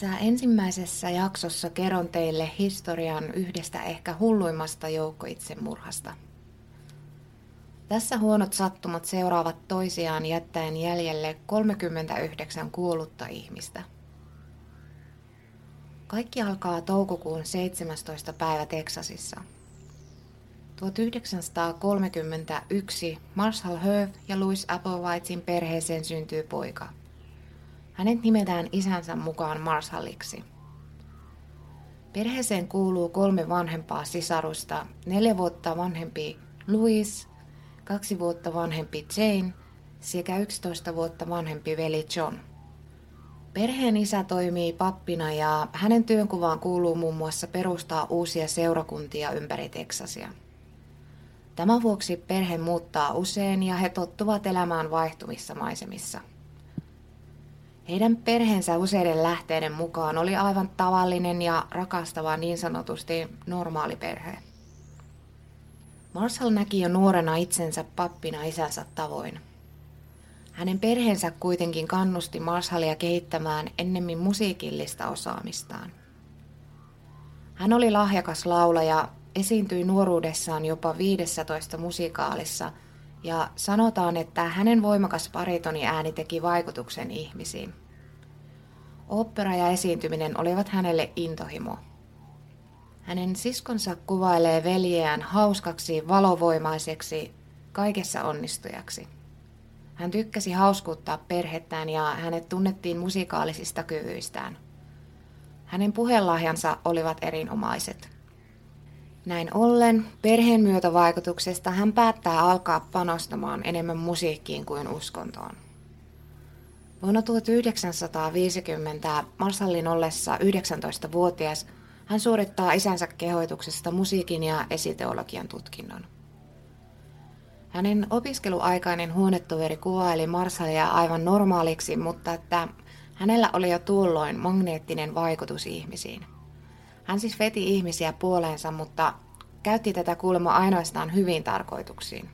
Tässä ensimmäisessä jaksossa kerron teille historian yhdestä ehkä hulluimmasta joukkoitsemurhasta. Tässä huonot sattumat seuraavat toisiaan jättäen jäljelle 39 kuollutta ihmistä. Kaikki alkaa toukokuun 17. päivä Teksasissa. 1931 Marshall Herb ja Louis Applewhitein perheeseen syntyy poika – hänet nimetään isänsä mukaan Marshalliksi. Perheeseen kuuluu kolme vanhempaa sisarusta, neljä vuotta vanhempi Louis, kaksi vuotta vanhempi Jane sekä 11 vuotta vanhempi veli John. Perheen isä toimii pappina ja hänen työnkuvaan kuuluu muun muassa perustaa uusia seurakuntia ympäri Teksasia. Tämän vuoksi perhe muuttaa usein ja he tottuvat elämään vaihtuvissa maisemissa – heidän perheensä useiden lähteiden mukaan oli aivan tavallinen ja rakastava niin sanotusti normaali perhe. Marshall näki jo nuorena itsensä pappina isänsä tavoin. Hänen perheensä kuitenkin kannusti Marshallia kehittämään ennemmin musiikillista osaamistaan. Hän oli lahjakas laulaja, esiintyi nuoruudessaan jopa 15 musikaalissa – ja sanotaan, että hänen voimakas paritoni ääni teki vaikutuksen ihmisiin. Opera ja esiintyminen olivat hänelle intohimo. Hänen siskonsa kuvailee veljeään hauskaksi, valovoimaiseksi, kaikessa onnistujaksi. Hän tykkäsi hauskuuttaa perhettään ja hänet tunnettiin musikaalisista kyvyistään. Hänen puhelahjansa olivat erinomaiset – näin ollen perheen myötävaikutuksesta hän päättää alkaa panostamaan enemmän musiikkiin kuin uskontoon. Vuonna 1950 Marshallin ollessa 19-vuotias hän suorittaa isänsä kehoituksesta musiikin ja esiteologian tutkinnon. Hänen opiskeluaikainen huonetoveri kuvaili Marshallia aivan normaaliksi, mutta että hänellä oli jo tuolloin magneettinen vaikutus ihmisiin. Hän siis veti ihmisiä puoleensa, mutta käytti tätä kuulemma ainoastaan hyvin tarkoituksiin.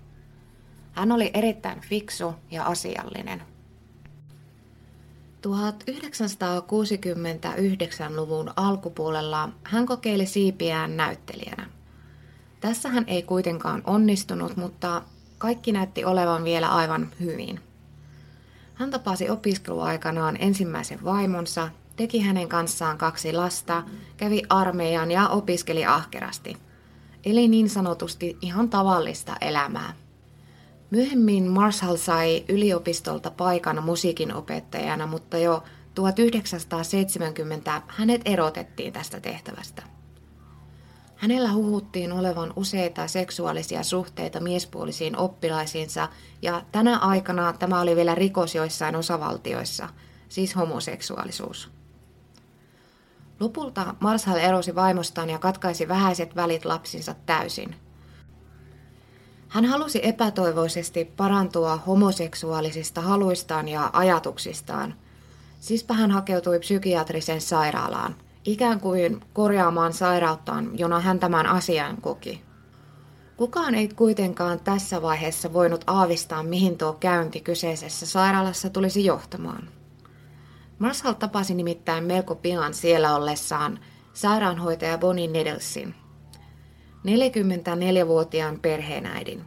Hän oli erittäin fiksu ja asiallinen. 1969-luvun alkupuolella hän kokeili siipiään näyttelijänä. Tässä hän ei kuitenkaan onnistunut, mutta kaikki näytti olevan vielä aivan hyvin. Hän tapasi opiskeluaikanaan ensimmäisen vaimonsa teki hänen kanssaan kaksi lasta, kävi armeijan ja opiskeli ahkerasti. Eli niin sanotusti ihan tavallista elämää. Myöhemmin Marshall sai yliopistolta paikan musiikin opettajana, mutta jo 1970 hänet erotettiin tästä tehtävästä. Hänellä huhuttiin olevan useita seksuaalisia suhteita miespuolisiin oppilaisiinsa ja tänä aikana tämä oli vielä rikos joissain osavaltioissa, siis homoseksuaalisuus. Lopulta Marshall erosi vaimostaan ja katkaisi vähäiset välit lapsinsa täysin. Hän halusi epätoivoisesti parantua homoseksuaalisista haluistaan ja ajatuksistaan. Siispä hän hakeutui psykiatriseen sairaalaan, ikään kuin korjaamaan sairauttaan, jona hän tämän asian koki. Kukaan ei kuitenkaan tässä vaiheessa voinut aavistaa, mihin tuo käynti kyseisessä sairaalassa tulisi johtamaan. Marshall tapasi nimittäin melko pian siellä ollessaan sairaanhoitaja Bonnie Needlesin, 44-vuotiaan perheenäidin.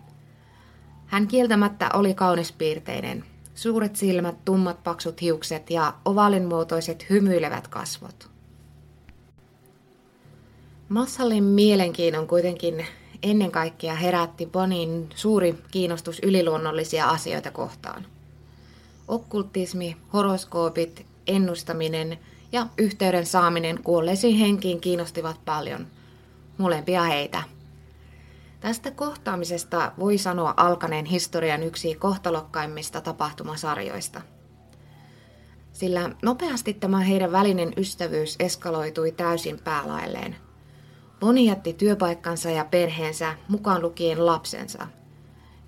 Hän kieltämättä oli kaunispiirteinen, suuret silmät, tummat paksut hiukset ja ovalinmuotoiset hymyilevät kasvot. Marshallin mielenkiinnon kuitenkin ennen kaikkea herätti Bonin suuri kiinnostus yliluonnollisia asioita kohtaan. Okkultismi, horoskoopit ennustaminen ja yhteyden saaminen kuolleisiin henkiin kiinnostivat paljon molempia heitä. Tästä kohtaamisesta voi sanoa alkaneen historian yksi kohtalokkaimmista tapahtumasarjoista. Sillä nopeasti tämä heidän välinen ystävyys eskaloitui täysin päälailleen. Boni jätti työpaikkansa ja perheensä, mukaan lukien lapsensa –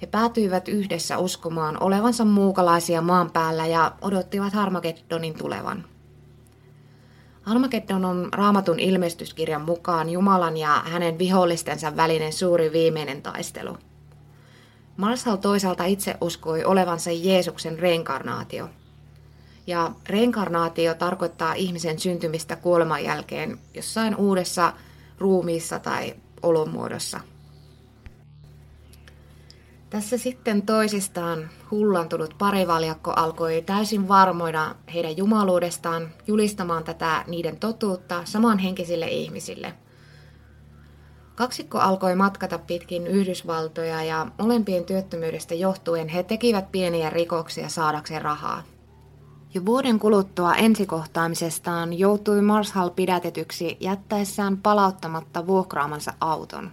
he päätyivät yhdessä uskomaan olevansa muukalaisia maan päällä ja odottivat Harmageddonin tulevan. Harmageddon on raamatun ilmestyskirjan mukaan Jumalan ja hänen vihollistensa välinen suuri viimeinen taistelu. Marshall toisaalta itse uskoi olevansa Jeesuksen reinkarnaatio. Ja reinkarnaatio tarkoittaa ihmisen syntymistä kuoleman jälkeen jossain uudessa ruumiissa tai olomuodossa. Tässä sitten toisistaan hullantunut parivaljakko alkoi täysin varmoina heidän jumaluudestaan julistamaan tätä niiden totuutta samanhenkisille ihmisille. Kaksikko alkoi matkata pitkin Yhdysvaltoja ja molempien työttömyydestä johtuen he tekivät pieniä rikoksia saadakseen rahaa. Jo vuoden kuluttua ensikohtaamisestaan joutui Marshall pidätetyksi jättäessään palauttamatta vuokraamansa auton.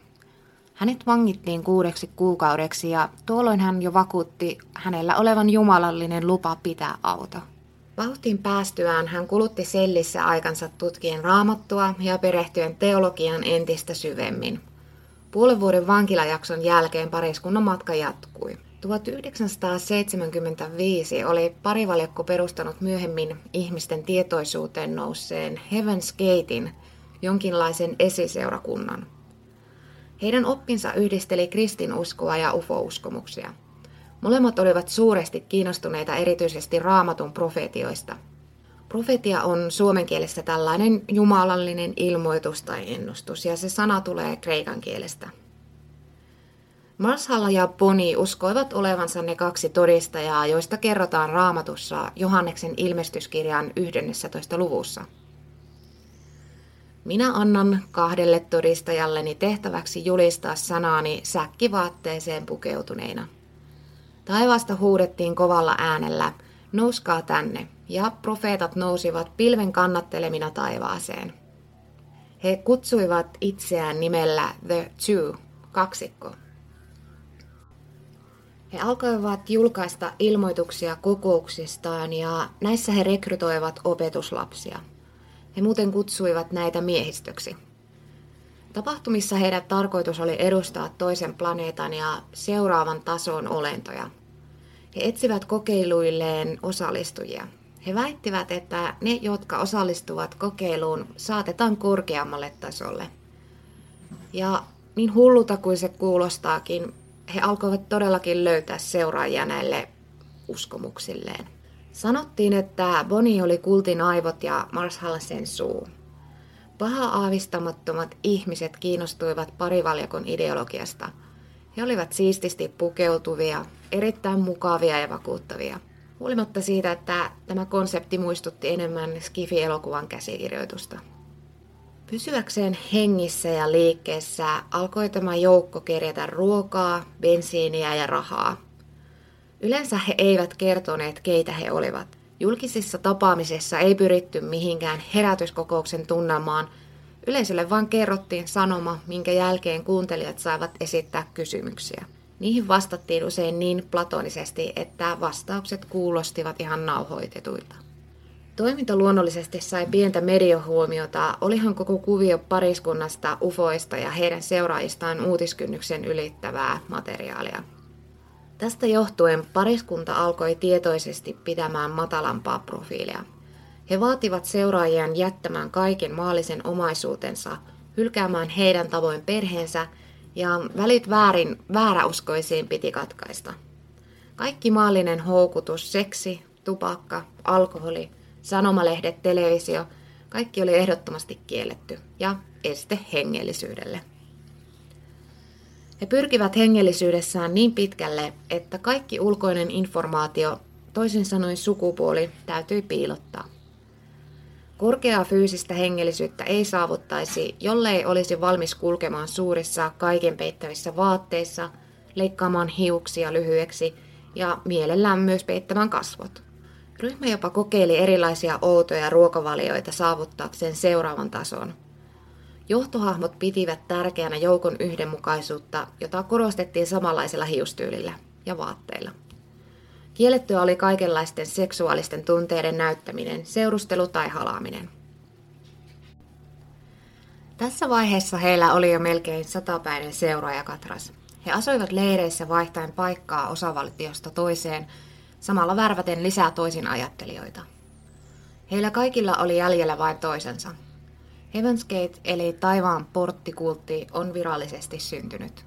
Hänet vangittiin kuudeksi kuukaudeksi ja tuolloin hän jo vakuutti hänellä olevan jumalallinen lupa pitää auto. Vauhtiin päästyään hän kulutti sellissä aikansa tutkien raamattua ja perehtyen teologian entistä syvemmin. Puolen vuoden vankilajakson jälkeen pariskunnan matka jatkui. 1975 oli parivaljakko perustanut myöhemmin ihmisten tietoisuuteen nousseen Heaven's Gatein, jonkinlaisen esiseurakunnan. Heidän oppinsa yhdisteli kristinuskoa ja ufouskomuksia. Molemmat olivat suuresti kiinnostuneita erityisesti raamatun profetioista. Profetia on suomen kielessä tällainen jumalallinen ilmoitus tai ennustus, ja se sana tulee kreikan kielestä. Marshall ja Boni uskoivat olevansa ne kaksi todistajaa, joista kerrotaan raamatussa Johanneksen ilmestyskirjan 11. luvussa. Minä annan kahdelle todistajalleni tehtäväksi julistaa sanaani säkkivaatteeseen pukeutuneina. Taivaasta huudettiin kovalla äänellä, nouskaa tänne, ja profeetat nousivat pilven kannattelemina taivaaseen. He kutsuivat itseään nimellä The Two, kaksikko. He alkoivat julkaista ilmoituksia kokouksistaan ja näissä he rekrytoivat opetuslapsia. He muuten kutsuivat näitä miehistöksi. Tapahtumissa heidän tarkoitus oli edustaa toisen planeetan ja seuraavan tason olentoja. He etsivät kokeiluilleen osallistujia. He väittivät, että ne, jotka osallistuvat kokeiluun, saatetaan korkeammalle tasolle. Ja niin hulluta kuin se kuulostaakin, he alkoivat todellakin löytää seuraajia näille uskomuksilleen. Sanottiin, että Boni oli kultin aivot ja Marshall sen suu. Paha-aavistamattomat ihmiset kiinnostuivat parivaljakon ideologiasta. He olivat siististi pukeutuvia, erittäin mukavia ja vakuuttavia. Huolimatta siitä, että tämä konsepti muistutti enemmän Skifi-elokuvan käsikirjoitusta. Pysyäkseen hengissä ja liikkeessä alkoi tämä joukko kerjätä ruokaa, bensiiniä ja rahaa. Yleensä he eivät kertoneet, keitä he olivat. Julkisissa tapaamisissa ei pyritty mihinkään herätyskokouksen tunnelmaan. Yleisölle vain kerrottiin sanoma, minkä jälkeen kuuntelijat saivat esittää kysymyksiä. Niihin vastattiin usein niin platonisesti, että vastaukset kuulostivat ihan nauhoitetuilta. Toiminta luonnollisesti sai pientä mediohuomiota, olihan koko kuvio pariskunnasta, ufoista ja heidän seuraajistaan uutiskynnyksen ylittävää materiaalia. Tästä johtuen pariskunta alkoi tietoisesti pitämään matalampaa profiilia. He vaativat seuraajien jättämään kaiken maallisen omaisuutensa, hylkäämään heidän tavoin perheensä ja välit väärin vääräuskoisiin piti katkaista. Kaikki maallinen houkutus, seksi, tupakka, alkoholi, sanomalehdet, televisio, kaikki oli ehdottomasti kielletty ja este hengellisyydelle. He pyrkivät hengellisyydessään niin pitkälle, että kaikki ulkoinen informaatio, toisin sanoen sukupuoli, täytyy piilottaa. Korkeaa fyysistä hengellisyyttä ei saavuttaisi, jollei olisi valmis kulkemaan suurissa kaiken peittävissä vaatteissa, leikkaamaan hiuksia lyhyeksi ja mielellään myös peittämään kasvot. Ryhmä jopa kokeili erilaisia outoja ruokavalioita saavuttaakseen seuraavan tason – Johtohahmot pitivät tärkeänä joukon yhdenmukaisuutta, jota korostettiin samanlaisella hiustyylillä ja vaatteilla. Kiellettyä oli kaikenlaisten seksuaalisten tunteiden näyttäminen, seurustelu tai halaaminen. Tässä vaiheessa heillä oli jo melkein satapäinen seuraaja Katras. He asuivat leireissä vaihtaen paikkaa osavaltiosta toiseen, samalla värväten lisää toisin ajattelijoita. Heillä kaikilla oli jäljellä vain toisensa, Heaven's Gate eli taivaan porttikultti on virallisesti syntynyt.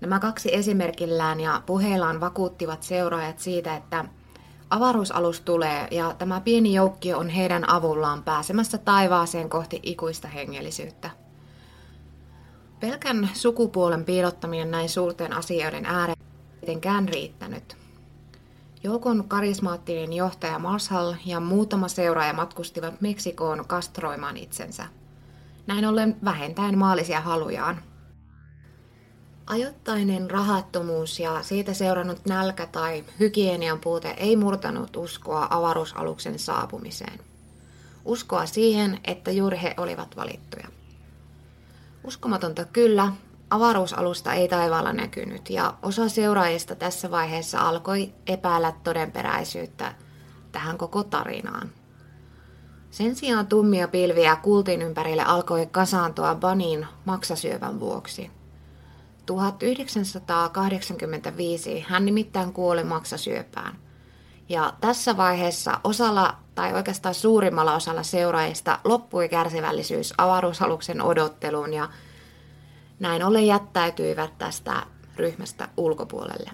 Nämä kaksi esimerkillään ja puheillaan vakuuttivat seuraajat siitä, että avaruusalus tulee ja tämä pieni joukkio on heidän avullaan pääsemässä taivaaseen kohti ikuista hengellisyyttä. Pelkän sukupuolen piilottaminen näin suurten asioiden ääreen mitenkään riittänyt. Joukon karismaattinen johtaja Marshall ja muutama seuraaja matkustivat Meksikoon kastroimaan itsensä. Näin ollen vähentäen maallisia halujaan. Ajoittainen rahattomuus ja siitä seurannut nälkä tai hygienian puute ei murtanut uskoa avaruusaluksen saapumiseen. Uskoa siihen, että juuri he olivat valittuja. Uskomatonta kyllä, avaruusalusta ei taivaalla näkynyt ja osa seuraajista tässä vaiheessa alkoi epäillä todenperäisyyttä tähän koko tarinaan. Sen sijaan tummia pilviä kultin ympärille alkoi kasaantua Banin maksasyövän vuoksi. 1985 hän nimittäin kuoli maksasyöpään. Ja tässä vaiheessa osalla, tai oikeastaan suurimmalla osalla seuraajista, loppui kärsivällisyys avaruusaluksen odotteluun ja näin ollen jättäytyivät tästä ryhmästä ulkopuolelle.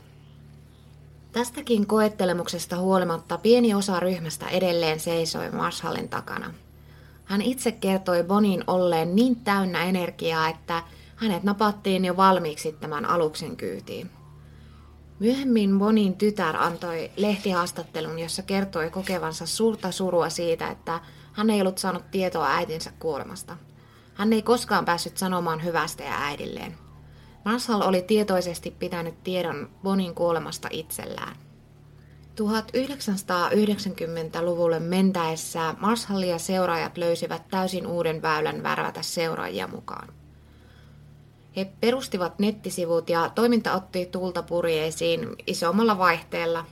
Tästäkin koettelemuksesta huolimatta pieni osa ryhmästä edelleen seisoi Marshallin takana. Hän itse kertoi Bonin olleen niin täynnä energiaa, että hänet napattiin jo valmiiksi tämän aluksen kyytiin. Myöhemmin Bonin tytär antoi lehtihaastattelun, jossa kertoi kokevansa suurta surua siitä, että hän ei ollut saanut tietoa äitinsä kuolemasta – hän ei koskaan päässyt sanomaan hyvästä ja äidilleen. Marshall oli tietoisesti pitänyt tiedon Bonin kuolemasta itsellään. 1990-luvulle mentäessä Marshall ja seuraajat löysivät täysin uuden väylän värvätä seuraajia mukaan. He perustivat nettisivut ja toiminta otti tulta purjeisiin isommalla vaihteella,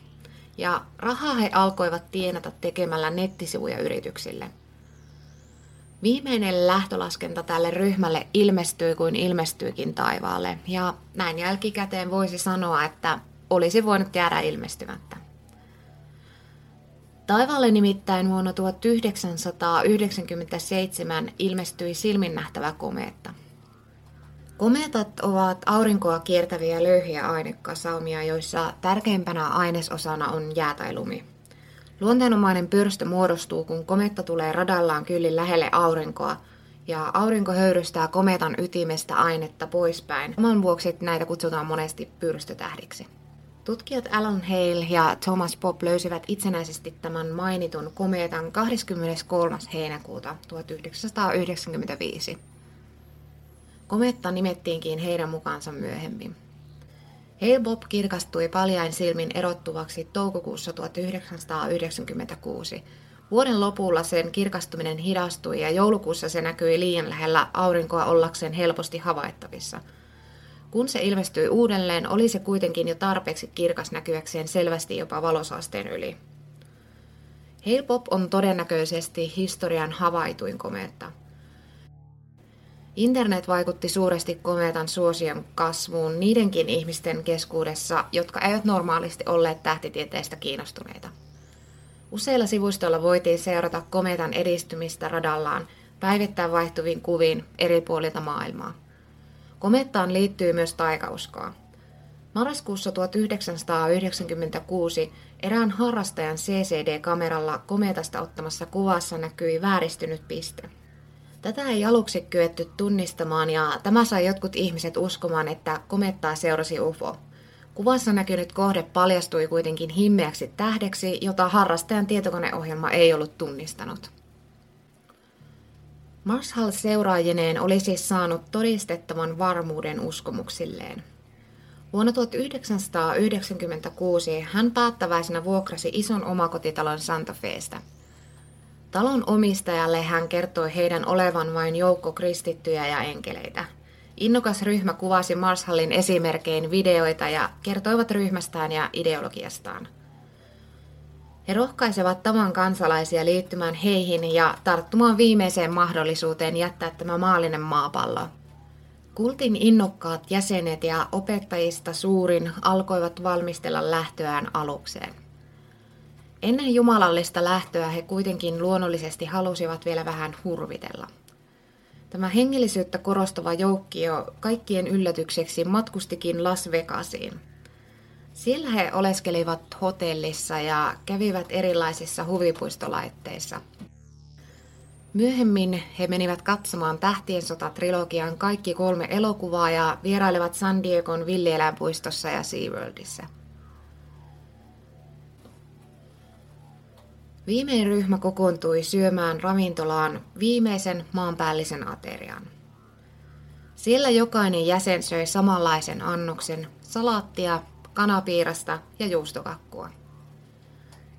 ja rahaa he alkoivat tienata tekemällä nettisivuja yrityksille – Viimeinen lähtölaskenta tälle ryhmälle ilmestyi kuin ilmestyikin taivaalle, ja näin jälkikäteen voisi sanoa, että olisi voinut jäädä ilmestymättä. Taivaalle nimittäin vuonna 1997 ilmestyi silminnähtävä komeetta. Komeetat ovat aurinkoa kiertäviä löyhiä ainekasaumia, joissa tärkeimpänä ainesosana on jää tai lumi. Luonteenomainen pyrstö muodostuu, kun kometta tulee radallaan kyllin lähelle aurinkoa, ja aurinko höyrystää kometan ytimestä ainetta poispäin. Oman vuoksi näitä kutsutaan monesti pyrstötähdiksi. Tutkijat Alan Hale ja Thomas Pop löysivät itsenäisesti tämän mainitun kometan 23. heinäkuuta 1995. Kometta nimettiinkin heidän mukaansa myöhemmin. Hale Bob kirkastui paljain silmin erottuvaksi toukokuussa 1996. Vuoden lopulla sen kirkastuminen hidastui ja joulukuussa se näkyi liian lähellä aurinkoa ollakseen helposti havaittavissa. Kun se ilmestyi uudelleen, oli se kuitenkin jo tarpeeksi kirkas näkyäkseen selvästi jopa valosaasteen yli. Hale Bob on todennäköisesti historian havaituin kometta – Internet vaikutti suuresti kometan suosion kasvuun niidenkin ihmisten keskuudessa, jotka eivät normaalisti olleet tähtitieteestä kiinnostuneita. Useilla sivustoilla voitiin seurata kometan edistymistä radallaan päivittäin vaihtuviin kuviin eri puolilta maailmaa. Komettaan liittyy myös taikauskoa. Marraskuussa 1996 erään harrastajan CCD-kameralla kometasta ottamassa kuvassa näkyi vääristynyt piste – Tätä ei aluksi kyetty tunnistamaan ja tämä sai jotkut ihmiset uskomaan, että komettaa seurasi UFO. Kuvassa näkynyt kohde paljastui kuitenkin himmeäksi tähdeksi, jota harrastajan tietokoneohjelma ei ollut tunnistanut. Marshall seuraajineen oli siis saanut todistettavan varmuuden uskomuksilleen. Vuonna 1996 hän päättäväisenä vuokrasi ison omakotitalon Santa Feestä – Talon omistajalle hän kertoi heidän olevan vain joukko kristittyjä ja enkeleitä. Innokas ryhmä kuvasi Marshallin esimerkein videoita ja kertoivat ryhmästään ja ideologiastaan. He rohkaisevat tavan kansalaisia liittymään heihin ja tarttumaan viimeiseen mahdollisuuteen jättää tämä maallinen maapallo. Kultin innokkaat jäsenet ja opettajista suurin alkoivat valmistella lähtöään alukseen. Ennen jumalallista lähtöä he kuitenkin luonnollisesti halusivat vielä vähän hurvitella. Tämä hengellisyyttä korostava joukkio kaikkien yllätykseksi matkustikin Las Vegasiin. Siellä he oleskelivat hotellissa ja kävivät erilaisissa huvipuistolaitteissa. Myöhemmin he menivät katsomaan Tähtien sota-trilogian kaikki kolme elokuvaa ja vierailevat San Diegon villieläinpuistossa ja SeaWorldissa. Viimein ryhmä kokoontui syömään ravintolaan viimeisen maanpäällisen aterian. Siellä jokainen jäsen söi samanlaisen annoksen salaattia, kanapiirasta ja juustokakkua.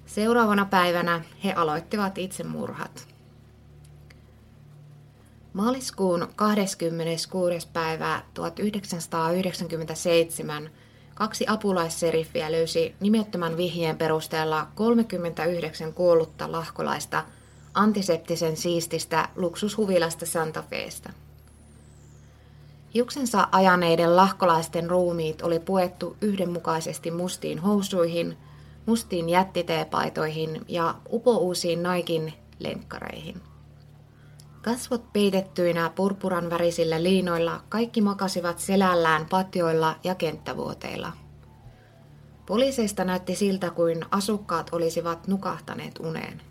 Seuraavana päivänä he aloittivat itsemurhat. Maaliskuun 26. päivää 1997 kaksi apulaisseriffiä löysi nimettömän vihjeen perusteella 39 kuollutta lahkolaista antiseptisen siististä luksushuvilasta Santa Feesta. Hiuksensa ajaneiden lahkolaisten ruumiit oli puettu yhdenmukaisesti mustiin housuihin, mustiin jättiteepaitoihin ja upouusiin naikin lenkkareihin. Kasvot peitettyinä purpuran värisillä liinoilla kaikki makasivat selällään patjoilla ja kenttävuoteilla. Poliiseista näytti siltä, kuin asukkaat olisivat nukahtaneet uneen.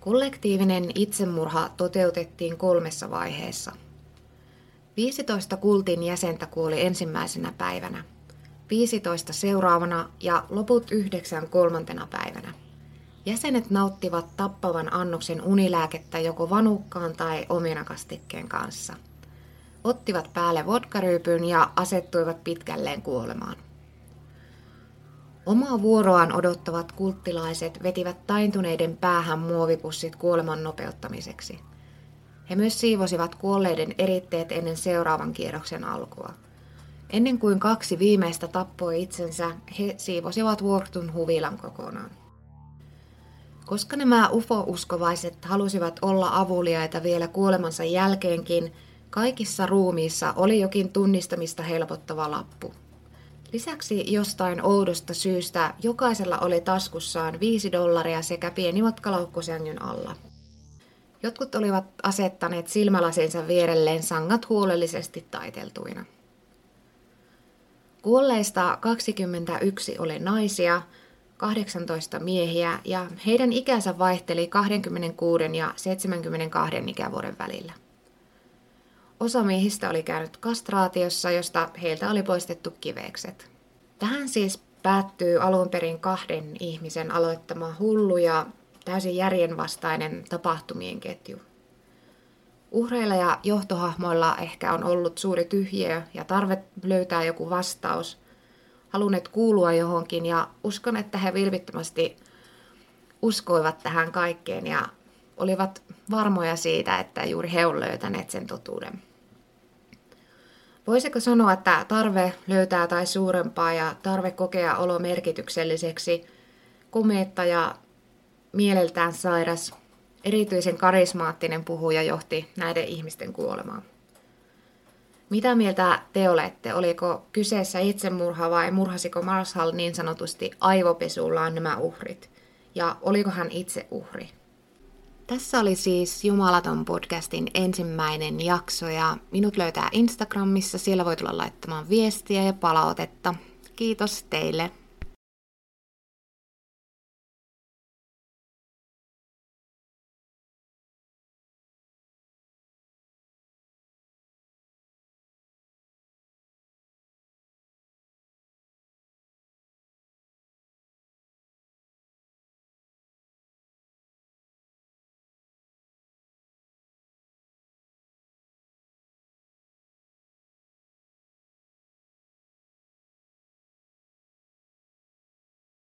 Kollektiivinen itsemurha toteutettiin kolmessa vaiheessa – 15 kultin jäsentä kuoli ensimmäisenä päivänä, 15 seuraavana ja loput yhdeksän kolmantena päivänä. Jäsenet nauttivat tappavan annoksen unilääkettä joko vanukkaan tai omenakastikkeen kanssa. Ottivat päälle vodkaryypyn ja asettuivat pitkälleen kuolemaan. Omaa vuoroaan odottavat kulttilaiset vetivät taintuneiden päähän muovipussit kuoleman nopeuttamiseksi – he myös siivosivat kuolleiden eritteet ennen seuraavan kierroksen alkua. Ennen kuin kaksi viimeistä tappoi itsensä, he siivosivat Wortun huvilan kokonaan. Koska nämä UFO-uskovaiset halusivat olla avuliaita vielä kuolemansa jälkeenkin, kaikissa ruumiissa oli jokin tunnistamista helpottava lappu. Lisäksi jostain oudosta syystä jokaisella oli taskussaan 5 dollaria sekä pieni matkalaukkusängyn alla – Jotkut olivat asettaneet silmälasinsa vierelleen sangat huolellisesti taiteltuina. Kuolleista 21 oli naisia, 18 miehiä ja heidän ikänsä vaihteli 26 ja 72 ikävuoden välillä. Osa miehistä oli käynyt kastraatiossa, josta heiltä oli poistettu kivekset. Tähän siis päättyy alun perin kahden ihmisen aloittama hullu ja täysin järjenvastainen tapahtumien ketju. Uhreilla ja johtohahmoilla ehkä on ollut suuri tyhjiö ja tarve löytää joku vastaus, halunneet kuulua johonkin ja uskon, että he vilpittömästi uskoivat tähän kaikkeen ja olivat varmoja siitä, että juuri he ovat löytäneet sen totuuden. Voisiko sanoa, että tarve löytää tai suurempaa ja tarve kokea olo merkitykselliseksi, komeetta ja mieleltään sairas, erityisen karismaattinen puhuja johti näiden ihmisten kuolemaan. Mitä mieltä te olette? Oliko kyseessä itsemurha vai murhasiko Marshall niin sanotusti aivopesullaan nämä uhrit? Ja oliko hän itse uhri? Tässä oli siis Jumalaton podcastin ensimmäinen jakso ja minut löytää Instagramissa. Siellä voi tulla laittamaan viestiä ja palautetta. Kiitos teille.